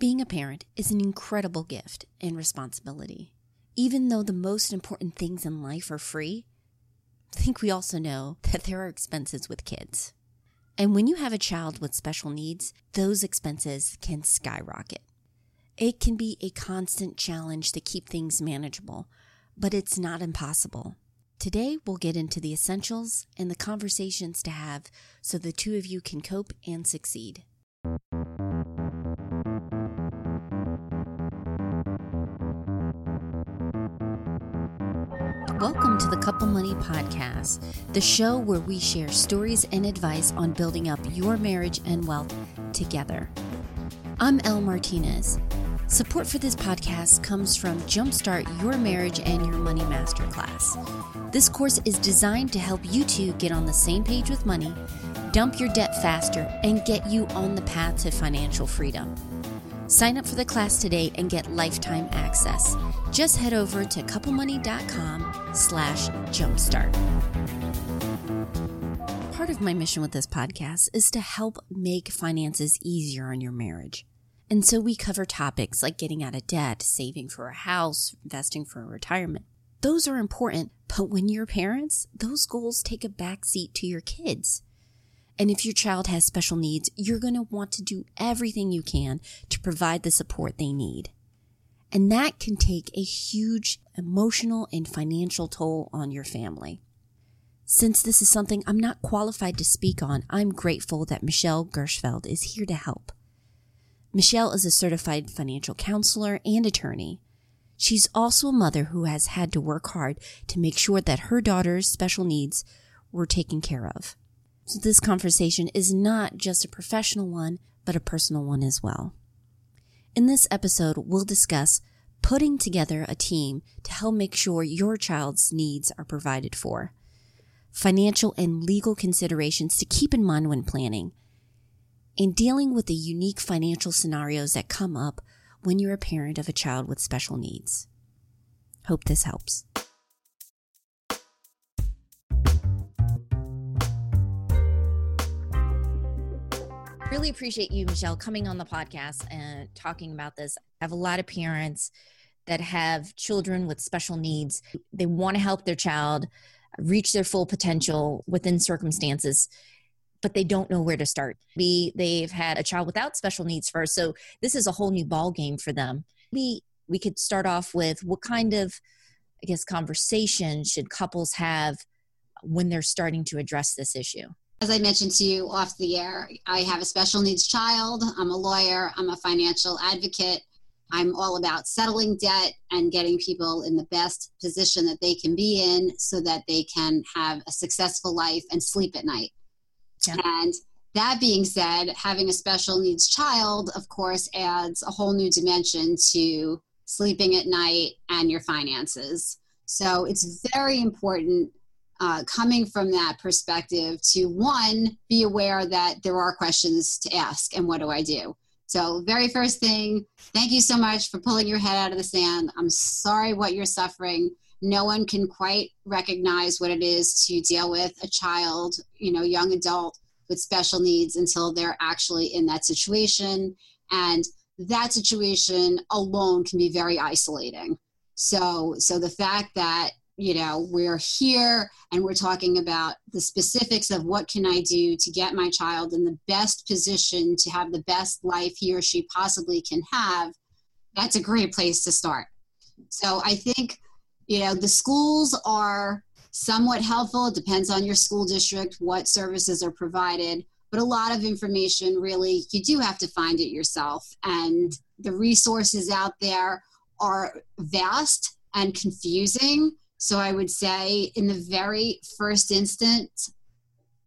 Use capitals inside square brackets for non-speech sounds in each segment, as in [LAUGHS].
Being a parent is an incredible gift and responsibility. Even though the most important things in life are free, I think we also know [LAUGHS] that there are expenses with kids. And when you have a child with special needs, those expenses can skyrocket. It can be a constant challenge to keep things manageable, but it's not impossible. Today, we'll get into the essentials and the conversations to have so the two of you can cope and succeed. Welcome to the Couple Money Podcast, the show where we share stories and advice on building up your marriage and wealth together. I'm Elle Martinez. Support for this podcast comes from Jumpstart Your Marriage and Your Money Masterclass. This course is designed to help you two get on the same page with money, dump your debt faster, and get you on the path to financial freedom. Sign up for the class today and get lifetime access. Just head over to couplemoney.com slash jumpstart. Part of my mission with this podcast is to help make finances easier on your marriage. And so we cover topics like getting out of debt, saving for a house, investing for a retirement. Those are important, but when you're parents, those goals take a backseat to your kids. And if your child has special needs, you're going to want to do everything you can to provide the support they need. And that can take a huge emotional and financial toll on your family. Since this is something I'm not qualified to speak on, I'm grateful that Michelle Gershfeld is here to help. Michelle is a certified financial counselor and attorney. She's also a mother who has had to work hard to make sure that her daughter's special needs were taken care of. So this conversation is not just a professional one, but a personal one as well. In this episode, we'll discuss putting together a team to help make sure your child's needs are provided for, financial and legal considerations to keep in mind when planning, and dealing with the unique financial scenarios that come up when you're a parent of a child with special needs. Hope this helps. Really appreciate you, Michelle, coming on the podcast and talking about this. I have a lot of parents that have children with special needs. They want to help their child reach their full potential within circumstances, but they don't know where to start. Maybe they've had a child without special needs first, so this is a whole new ball game for them. Maybe we could start off with what kind of, I guess, conversation should couples have when they're starting to address this issue? As I mentioned to you off the air, I have a special needs child. I'm a lawyer. I'm a financial advocate. I'm all about settling debt and getting people in the best position that they can be in so that they can have a successful life and sleep at night. Yeah. And that being said, having a special needs child, of course, adds a whole new dimension to sleeping at night and your finances. So it's mm-hmm. very important uh, coming from that perspective to one, be aware that there are questions to ask and what do I do? So, very first thing, thank you so much for pulling your head out of the sand. I'm sorry what you're suffering. No one can quite recognize what it is to deal with a child, you know, young adult with special needs until they're actually in that situation. And that situation alone can be very isolating. So, so the fact that you know we're here and we're talking about the specifics of what can i do to get my child in the best position to have the best life he or she possibly can have that's a great place to start. So i think you know the schools are somewhat helpful. It depends on your school district what services are provided but a lot of information really you do have to find it yourself. And the resources out there are vast and confusing so I would say, in the very first instance,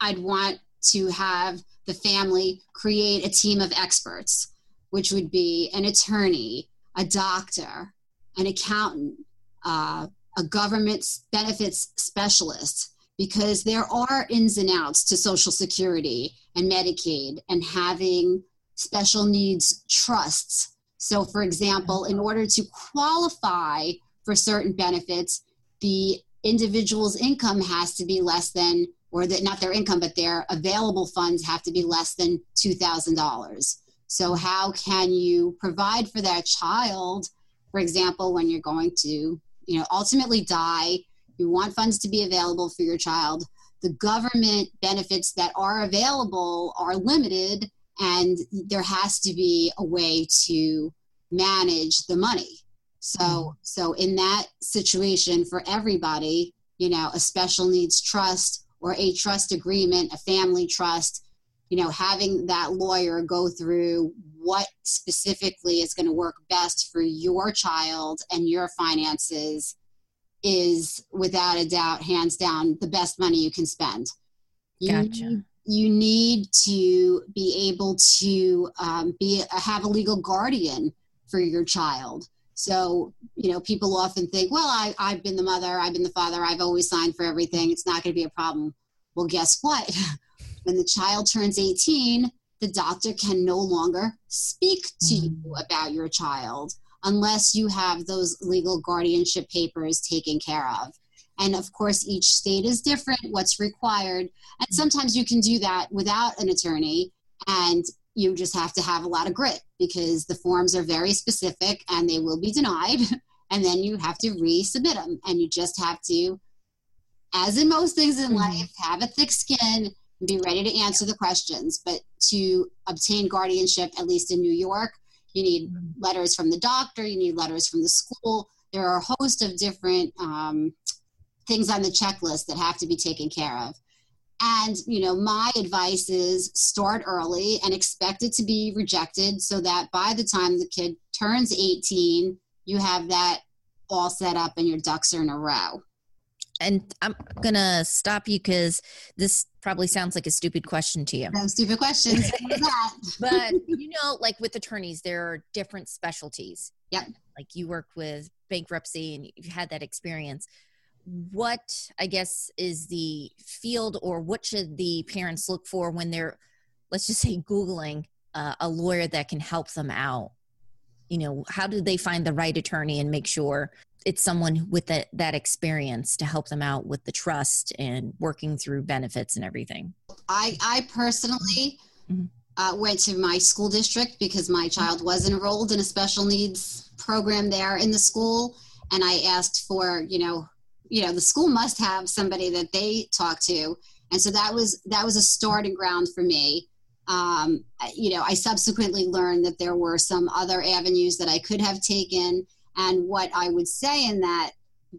I'd want to have the family create a team of experts, which would be an attorney, a doctor, an accountant, uh, a government benefits specialist, because there are ins and outs to Social Security and Medicaid and having special needs trusts. So, for example, in order to qualify for certain benefits, the individual's income has to be less than or that not their income but their available funds have to be less than $2000 So, mm-hmm. how can you provide for that child? For example, when you're going to, you know, ultimately die, you want funds to be available for your child. The government benefits that are available are limited, and there has to be a way to manage the money. So, mm-hmm. so in that situation, for everybody, you know, a special needs trust or a trust agreement, a family trust, you know, having that lawyer go through what specifically is going to work best for your child and your finances is without a doubt, hands down, the best money you can spend. You gotcha. Need, you need to be able to um, be have a legal guardian for your child. So, you know, people often think, well, I, I've been the mother, I've been the father, I've always signed for everything. It's not going to be a problem. Well, guess what? [LAUGHS] when the child turns 18, the doctor can no longer speak to mm. you about your child unless you have those legal guardianship papers taken care of. And of course, each state is different, what's required. And mm. sometimes you can do that without an attorney. And you just have to have a lot of grit because the forms are very specific and they will be denied. [LAUGHS] And then you have to resubmit them. And you just have to, as in most things in mm-hmm. life, have a thick skin be ready to answer the questions. But to obtain guardianship, at least in New York, you need mm-hmm. letters from the doctor, you need letters from the school. There are a host of different um, things on the checklist that have to be taken care of. And, you know, my advice is start early and expect it to be rejected so that by the time the kid turns 18, you have that all set up and your ducks are in a row. And I'm going to stop you because this probably sounds like a stupid question to you. No stupid questions. [LAUGHS] but, [LAUGHS] you know, like with attorneys, there are different specialties. Yeah. Like you work with bankruptcy and you've had that experience what I guess is the field or what should the parents look for when they're, let's just say, Googling uh, a lawyer that can help them out? You know, how do they find the right attorney and make sure it's someone with that, that experience to help them out with the trust and working through benefits and everything? I, I personally mm-hmm. uh, went to my school district because my child was enrolled in a special needs program there in the school. And I asked for, you know, you know the school must have somebody that they talk to. And so that was that was a starting ground for me. Um, you know i subsequently learned that there were some other avenues that i could have taken. And what i would say in that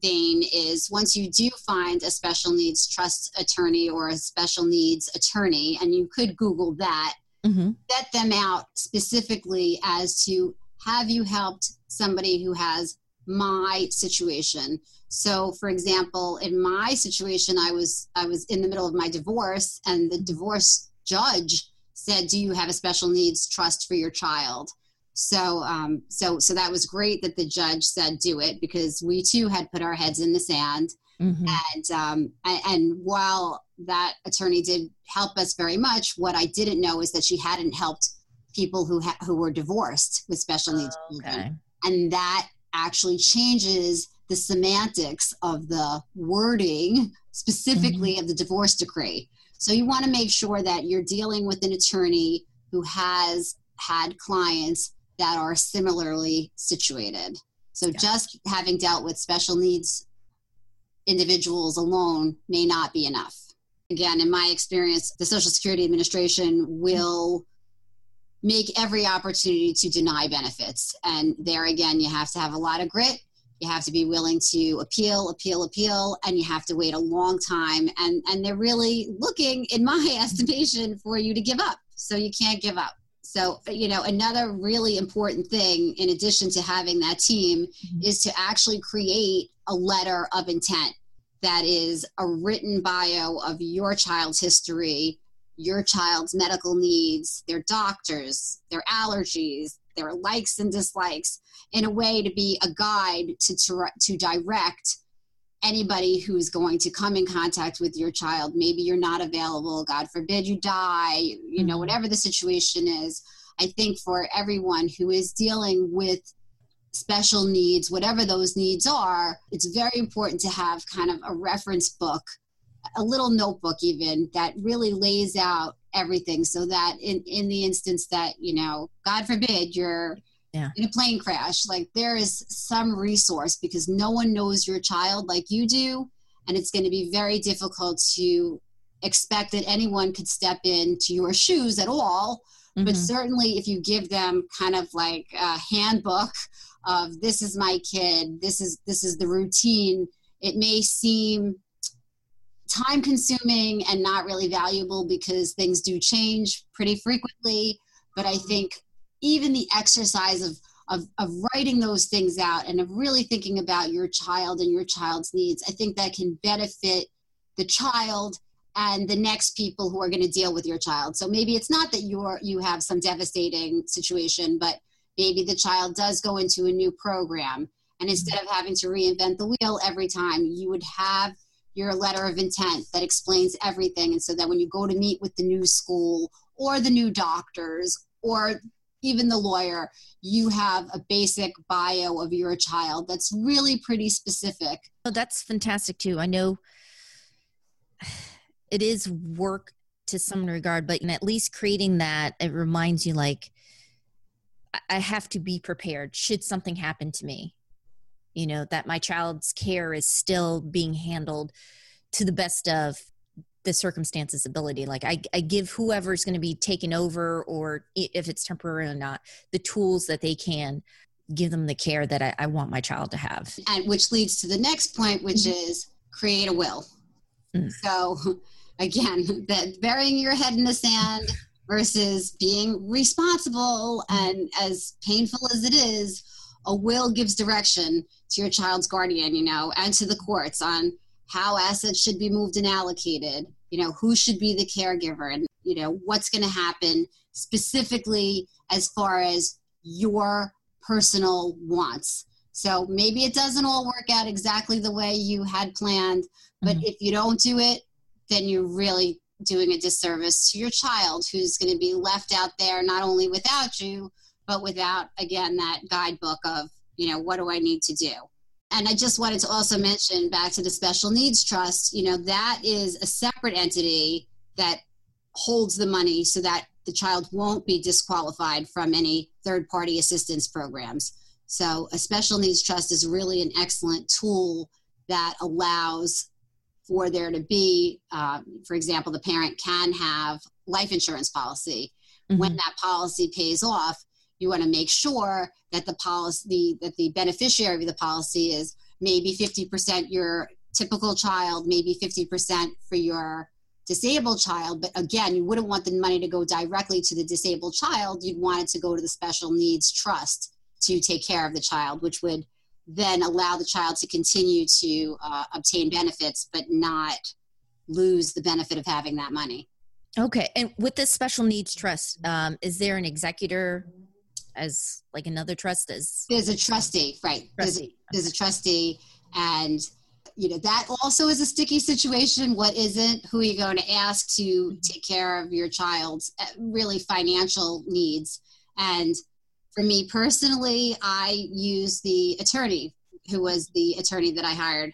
vein is once you do find a special needs trust attorney or a special needs attorney and you could google that mm-hmm. set them out specifically as to have you helped somebody who has my situation so for example in my situation i was i was in the middle of my divorce and the divorce judge said do you have a special needs trust for your child so um, so so that was great that the judge said do it because we too had put our heads in the sand mm-hmm. and um, and, and while that attorney did help us very much what i didn't know is that she hadn't helped people who ha- who were divorced with special needs oh, okay. and that actually changes the semantics of the wording, specifically mm-hmm. of the divorce decree. So you want to make sure that you're dealing with an attorney who has had clients that are similarly situated. So yeah. just having dealt with special needs individuals alone may not be enough. Again, in my experience, the Social Security Administration will make every opportunity to deny benefits. And there again, you have to have a lot of grit you have to be willing to appeal appeal appeal and you have to wait a long time. And and they're really looking in my [LAUGHS] estimation for you to give up. So you can't give up. So you know another really important thing in addition to having that team mm-hmm. is to actually create a letter of intent that is a written bio of your child's history your child's medical needs their doctors their allergies their likes and dislikes in a way to be a guide to, to, to direct anybody who's going to come in contact with your child maybe you're not available god forbid you die you know mm-hmm. whatever the situation is i think for everyone who is dealing with special needs whatever those needs are it's very important to have kind of a reference book a little notebook even that really lays out everything so that in in the instance that you know god forbid you're yeah. in a plane crash like there is some resource because no one knows your child like you do and it's going to be very difficult to expect that anyone could step into your shoes at all mm-hmm. but certainly if you give them kind of like a handbook of this is my kid this is this is the routine it may seem time consuming and not really valuable because things do change pretty frequently. But i think even the exercise of of, of writing those things out and of really thinking about your child and your child's needs i think that can benefit the child and the next people who are going to deal with your child. So maybe it's not that you're you have some devastating situation but maybe the child does go into a new program. And instead of having to reinvent the wheel every time you would have your letter of intent that explains everything and so that when you go to meet with the new school or the new doctors or even the lawyer, you have a basic bio of your child that's really pretty specific. Oh, that's fantastic too. I know it is work to some regard, but at least creating that, it reminds you like, I have to be prepared should something happen to me. You know, that my child's care is still being handled to the best of the circumstances ability like i, I give whoever's going to be taken over or if it's temporary or not the tools that they can give them the care that i, I want my child to have and which leads to the next point which mm-hmm. is create a will mm. so [LAUGHS] again [LAUGHS] that burying your head in the sand versus being responsible and as painful as it is a will gives direction to your child's guardian you know and to the courts on how assets should be moved and allocated, you know, who should be the caregiver, and, you know, what's going to happen specifically as far as your personal wants. So maybe it doesn't all work out exactly the way you had planned, but mm-hmm. if you don't do it, then you're really doing a disservice to your child who's going to be left out there not only without you, but without, again, that guidebook of, you know, what do I need to do? and I just wanted to also mention back to the Special Needs Trust, you know, that is a separate entity that holds the money so that the child won't be disqualified from any third party assistance programs. So, a special needs trust is really an excellent tool that allows for there to be, uh, for example, the parent can have life insurance policy. Mm-hmm. When that policy pays off, you want to make sure that the policy that the beneficiary of the policy is maybe 50% your typical child maybe 50% for your disabled child but again you wouldn't want the money to go directly to the disabled child. You'd want it to go to the special needs trust to take care of the child which would then allow the child to continue to uh, obtain benefits but not lose the benefit of having that money. Okay and with this special needs trust um, is there an executor as like another trust is. there's a trustee right. Trustee. There's, a, there's a trustee and you know that also is a sticky situation. What isn't? Who are you going to ask to take care of your child's uh, really financial needs? And for me personally i use the attorney who was the attorney that i hired.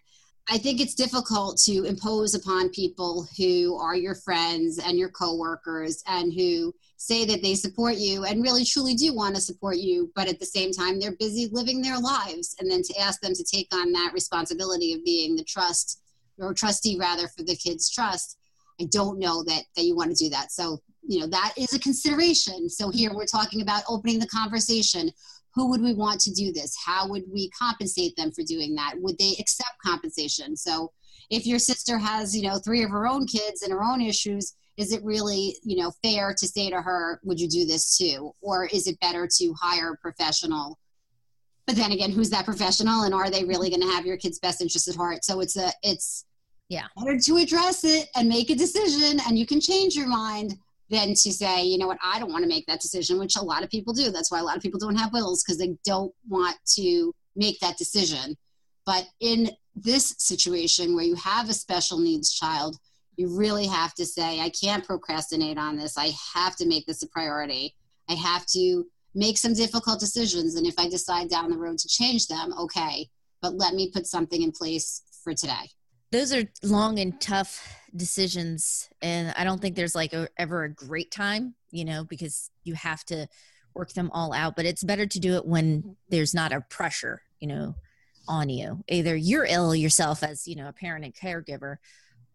I think it's difficult to impose upon people who are your friends and your coworkers and who say that they support you and really truly do want to support you, but at the same time they're busy living their lives. And then to ask them to take on that responsibility of being the trust or trustee rather for the kids' trust, I don't know that that you want to do that. So, you know, that is a consideration. So here we're talking about opening the conversation who would we want to do this? How would we compensate them for doing that? Would they accept compensation? So if your sister has, you know, three of her own kids and her own issues, is it really, you know, fair to say to her, would you do this too? Or is it better to hire a professional? But then again, who's that professional and are they really going to have your kid's best interest at heart? So it's a, it's, yeah, better to address it and make a decision and you can change your mind than to say, you know what, I don't want to make that decision, which a lot of people do. That's why a lot of people don't have wills because they don't want to make that decision. But in this situation where you have a special needs child, you really have to say, I can't procrastinate on this. I have to make this a priority. I have to make some difficult decisions. And if I decide down the road to change them, okay, but let me put something in place for today. those are long and tough decisions and i don't think there's like a, ever a great time you know because you have to work them all out but it's better to do it when there's not a pressure you know on you either you're ill yourself as you know a parent and caregiver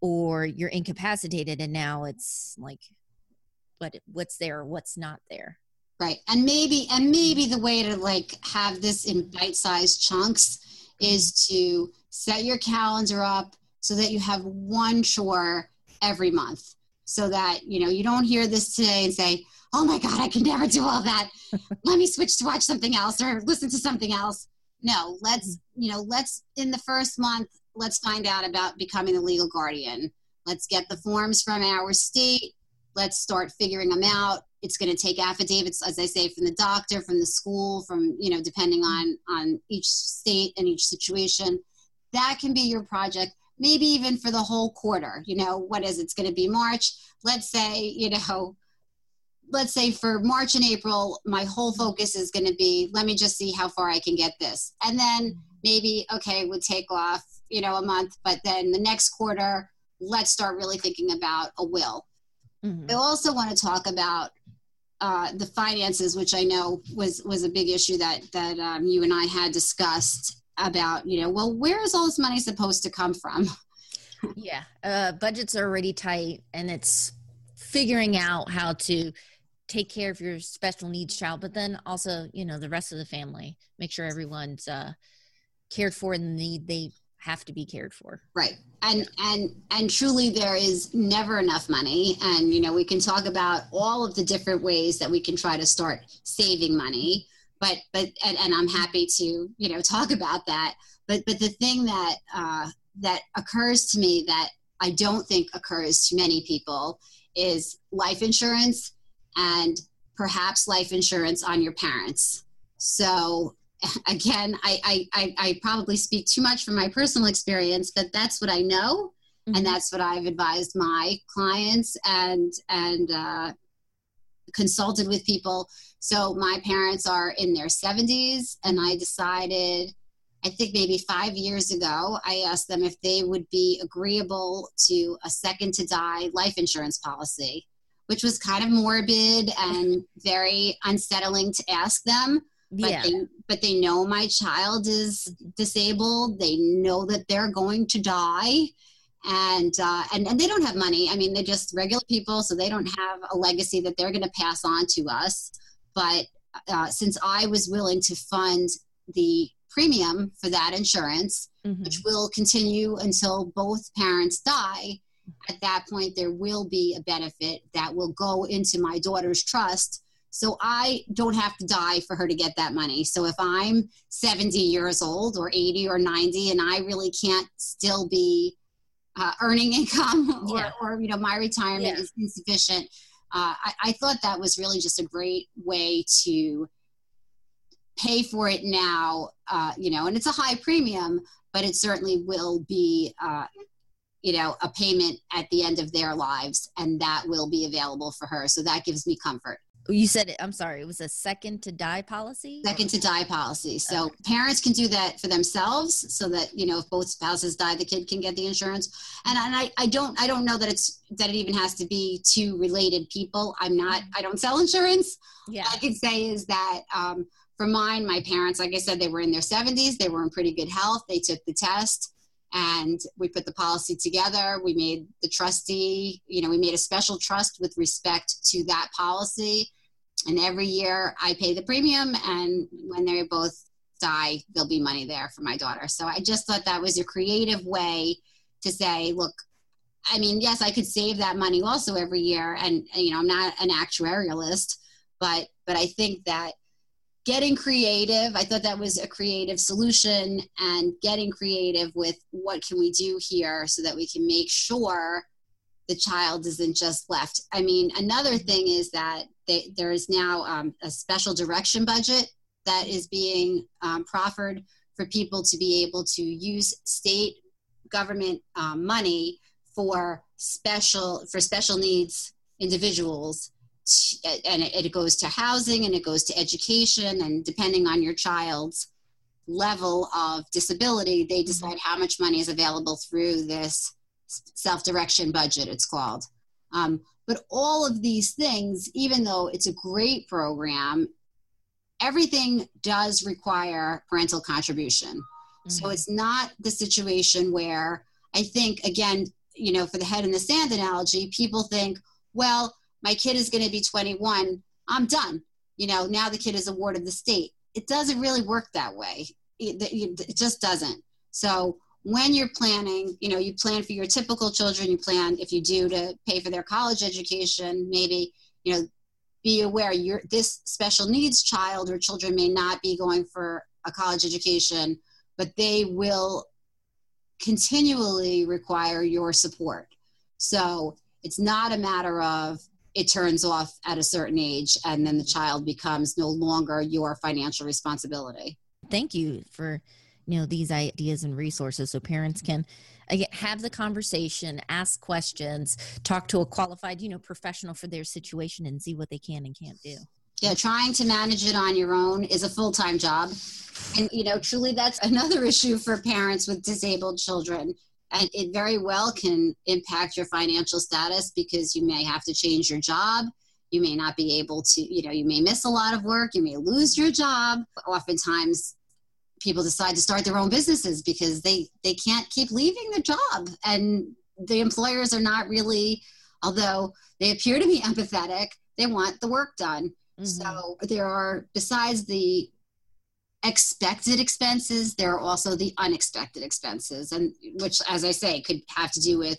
or you're incapacitated and now it's like what what's there what's not there? Right. And maybe and maybe the way to like have this in bite-sized chunks is to set your calendar up so that you have one chore every month. So that you know you don't hear this today and say oh my god i can never do all that. [LAUGHS] Let me switch to watch something else or listen to something else. No let's mm. you know let's in the first month let's find out about becoming a legal guardian. Let's get the forms from our state. Let's start figuring them out. It's going to take affidavits as i say from the doctor from the school from you know depending on on each state and each situation. That can be your project maybe even for the whole quarter you know what is it's going to be march. Let's say you know let's say for march and april my whole focus is going to be let me just see how far i can get this. And then maybe okay we'll take off you know a month but then the next quarter let's start really thinking about a will mm-hmm. i also want to talk about uh, the finances which i know was was a big issue that that um, you and i had discussed about you know well where is all this money supposed to come from [LAUGHS] yeah uh, budgets are already tight and it's figuring out how to take care of your special needs child but then also you know the rest of the family make sure everyone's uh, cared for and the, they have to be cared for. Right. And yeah. and and truly there is never enough money. And you know we can talk about all of the different ways that we can try to start saving money. But but and, and i'm happy to you know talk about that. But but the thing that uh, that occurs to me that i don't think occurs to many people is life insurance and perhaps life insurance on your parents. So [LAUGHS] again I, I i probably speak too much from my personal experience but that's what i know mm-hmm. and that's what i've advised my clients and and uh, consulted with people. So my parents are in their 70s, and I decided, I think maybe five years ago, I asked them if they would be agreeable to a second to die life insurance policy, which was kind of morbid and very unsettling to ask them. But, yeah. they, but they know my child is disabled. They know that they're going to die and uh, and and they don't have money. I mean, they're just regular people, so they don't have a legacy that they're going to pass on to us. But uh, since I was willing to fund the premium for that insurance, mm-hmm. which will continue until both parents die, at that point there will be a benefit that will go into my daughter's trust. So I don't have to die for her to get that money. So if I'm 70 years old or 80 or 90 and I really can't still be uh, earning [LAUGHS] income or, yeah. or, you know my retirement yeah. is insufficient uh, I, I, thought that was really just a great way to pay for it now uh, you know and it's a high premium but it certainly will be uh, you know a payment at the end of their lives and that will be available for her so that gives me comfort you said it i'm sorry it was a second to die policy? Second to die policy. So okay. parents can do that for themselves so that you know if both spouses die the kid can get the insurance. And, and I, I don't i don't know that it's that it even has to be two related people. I'm not i don't sell insurance. Yeah. I can say is that um, for mine my parents like i said they were in their 70s they were in pretty good health. They took the test and we put the policy together. We made the trustee you know we made a special trust with respect to that policy and every year I pay the premium, and when they both die, there'll be money there for my daughter. So I just thought that was a creative way to say, look, I mean, yes, I could save that money also every year, and you know, I'm not an actuarialist, but but I think that getting creative i thought that was a creative solution and getting creative with what can we do here so that we can make sure the child isn't just left. I mean, another thing is that they, there is now um, a special direction budget that is being um, proffered for people to be able to use state government um, money for special for special needs individuals and it, it goes to housing and it goes to education and depending on your child's level of disability, they mm-hmm. decide how much money is available through this self direction budget, it's called. Um, but all of these things, even though it's a great program, everything does require parental contribution. Mm-hmm. So it's not the situation where I think, again, you know, for the head in the sand analogy, people think, well, my kid is going to be 21, I'm done. You know, now the kid is a ward of the state. It doesn't really work that way. It, it just doesn't. So when you're planning, you know, you plan for your typical children, you plan if you do to pay for their college education, maybe, you know, be aware your this special needs child or children may not be going for a college education, but they will continually require your support. So it's not a matter of it turns off at a certain age and then the child becomes no longer your financial responsibility. Thank you for you know these ideas and resources so parents can have the conversation ask questions talk to a qualified you know professional for their situation and see what they can and can't do. Yeah trying to manage it on your own is a full-time job. And you know truly that's [LAUGHS] another issue for parents with disabled children. And it very well can impact your financial status because you may have to change your job. You may not be able to you know you may miss a lot of work. You may lose your job. Oftentimes people decide to start their own businesses because they they can't keep leaving the job and the employers are not really although they appear to be [LAUGHS] empathetic they want the work done mm-hmm. so there are besides the expected expenses there are also the unexpected expenses and which as i say could have to do with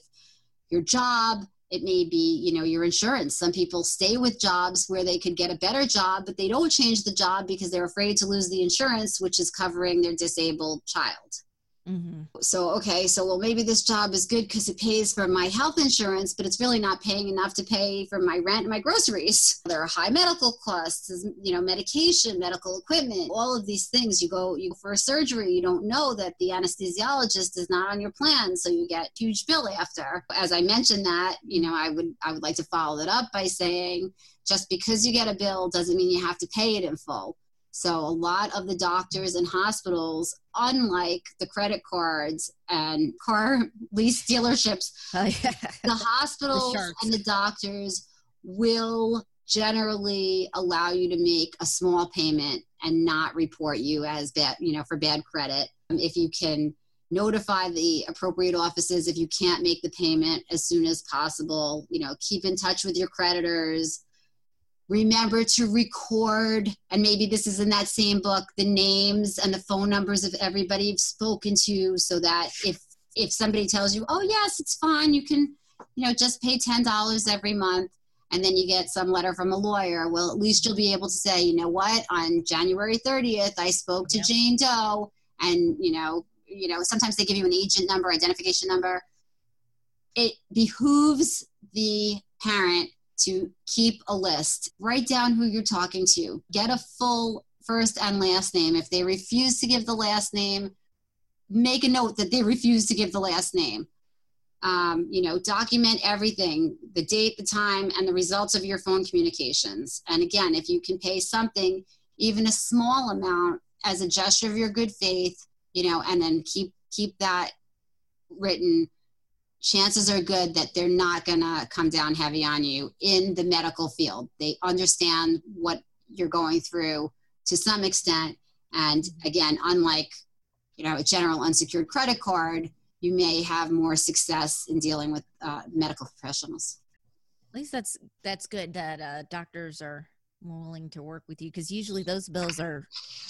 your job it may be you know your insurance. Some people stay with jobs where they could get a better job but they don't change the job because they're afraid to lose the insurance which is covering their disabled child Mm-hmm. So, okay, so well, maybe this job is good because it pays for my health insurance, but it's really not paying enough to pay for my rent and my groceries. [LAUGHS] There are high medical costs, you know, medication, medical equipment, all of these things. You go, you go for a surgery, you don't know that the anesthesiologist is not on your plan, so you get huge bill after. As I mentioned that, you know, I would I would like to follow that up by saying, just because you get a bill doesn't mean you have to pay it in full. So a lot of the doctors and hospitals, unlike the credit cards and car [LAUGHS] lease dealerships, oh, yeah. the [LAUGHS] hospitals the and the doctors will generally allow you to make a small payment and not report you as bad, you know, for bad credit. Um, if you can notify the appropriate offices if you can't make the payment as soon as possible, you know, keep in touch with your creditors remember to record and maybe this is in that same book the names and the phone numbers of everybody you've spoken to so that if if somebody tells you oh yes it's fine you can you know just pay $10 every month and then you get some letter from a lawyer well at least you'll be able to say you know what on january 30th i spoke to yep. jane doe and you know you know sometimes they give you an agent number identification number it behooves the parent to keep a list. Write down who you're talking to. Get a full first and last name. If they refuse to give the last name, make a note that they refuse to give the last name. Um, you know, document everything the date, the time, and the results of your phone communications. And again, if you can pay something, even a small amount, as a gesture of your good faith, you know, and then keep keep that written chances are good that they're not going to come down heavy on you in the medical field. They understand what you're going through to some extent. And again, unlike you know a general unsecured credit card, you may have more success in dealing with uh, medical professionals. At least that's that's good that uh, doctors are willing to work with you because usually those bills are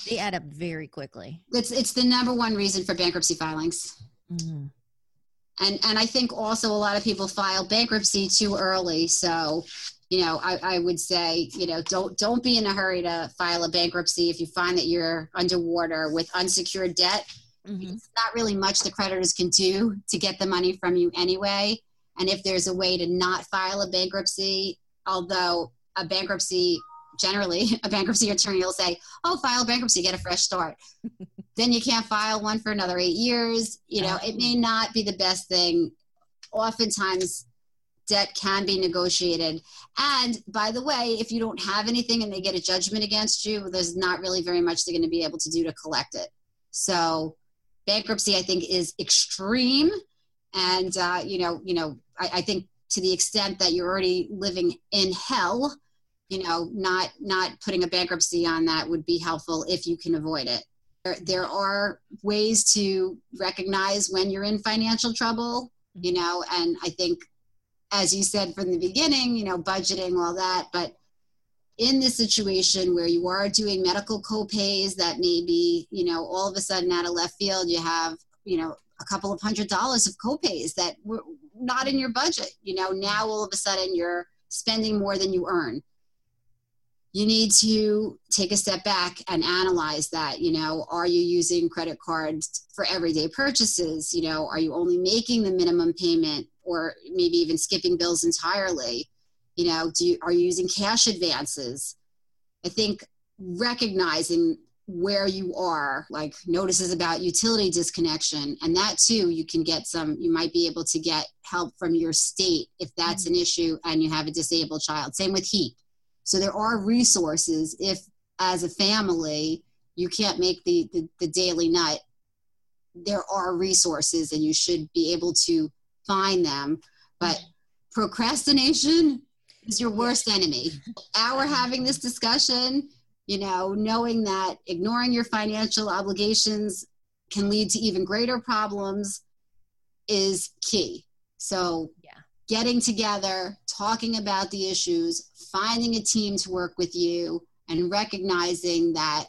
they add up very quickly. It's it's the number one reason for bankruptcy filings. Mm-hmm and and I think also a lot of people file bankruptcy too early. So, you know, I, I would say, you know, don't don't be in a hurry to file a bankruptcy if you find that you're underwater with unsecured debt. Mm-hmm. It's not really much the creditors can do to get the money from you anyway. And if there's a way to not file a bankruptcy, although a bankruptcy generally [LAUGHS] a bankruptcy attorney will say, "Oh, file bankruptcy, get a fresh start." [LAUGHS] then you can't file one for another eight years. You know, it may not be the best thing. Oftentimes, debt can be negotiated. And by the way, if you don't have anything and they get a judgment against you, there's not really very much they're going to be able to do to collect it. So bankruptcy, I think, is extreme, and uh, you know, you know, I, I think to the extent that you're already living in hell, you know, not not putting a bankruptcy on that would be helpful if you can avoid it. There, are ways to recognize when you're in financial trouble, mm-hmm. you know, and I think, as you said from the beginning, you know, budgeting, all that, but in this situation where you are doing medical copays that may be, you know, all of a sudden out of left field, you have, you know, a couple of hundred dollars of copays that were not in your budget. You know, now all of a sudden you're spending more than you earn. You need to take a step back and analyze that. You know, are you using credit cards for everyday purchases? You know, are you only making the minimum payment or maybe even skipping bills entirely? you know do you, are you using cash advances i think recognizing where you are like notices about utility disconnection and that too you can get some you might be able to get help from your state if that's mm-hmm. an issue and you have a disabled child same with heat so there are resources if as a family you can't make the, the, the daily nut there are resources and you should be able to find them but procrastination is your worst enemy. Our having this discussion, you know, knowing that ignoring your financial obligations can lead to even greater problems is key. So. Getting together, talking about the issues, finding a team to work with you, and recognizing that,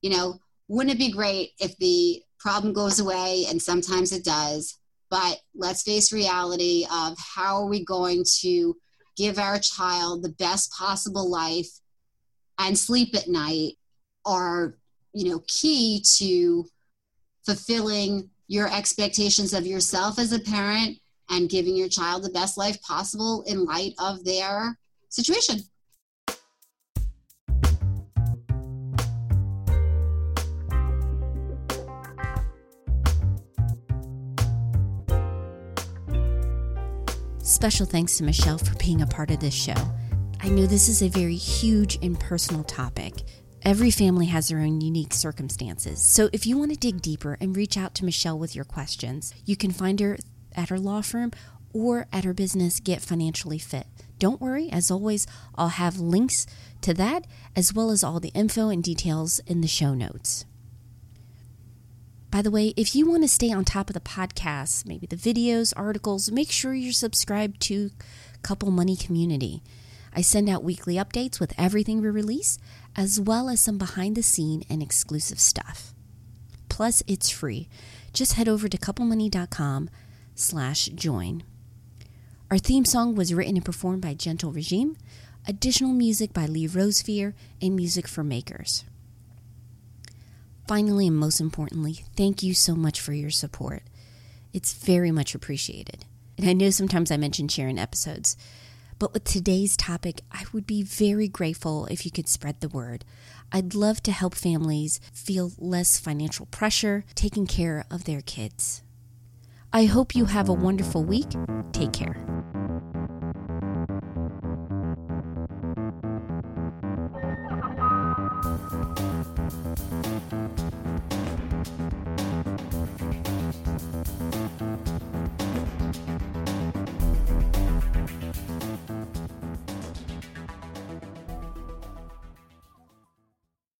you know, wouldn't it be great if the problem goes away? And sometimes it does. But let's face reality of how are we going to give our child the best possible life and sleep at night are you know key to fulfilling your expectations of yourself as a parent and giving your child the best life possible in light of their situation Special thanks to Michelle for being a part of this show. I know this is a very huge and personal topic. Every family has their own unique circumstances. So if you want to dig deeper and reach out to Michelle with your questions, you can find her at her law firm or at her business, Get Financially Fit. Don't worry, as always, I'll have links to that as well as all the info and details in the show notes. By the way, if you want to stay on top of the podcasts, maybe the videos, articles, make sure you're subscribed to Couple Money Community. I send out weekly updates with everything we release, as well as some behind the scene and exclusive stuff. Plus, it's free. Just head over to couplemoney.com slash join. Our theme song was written and performed by Gentle Regime, additional music by Lee Rosevere, and music for makers. Finally, and most importantly, thank you so much for your support. It's very much appreciated. And I know sometimes I mention sharing episodes, but with today's topic, I would be very grateful if you could spread the word. I'd love to help families feel less financial pressure taking care of their kids. I hope you have a wonderful week. Take care.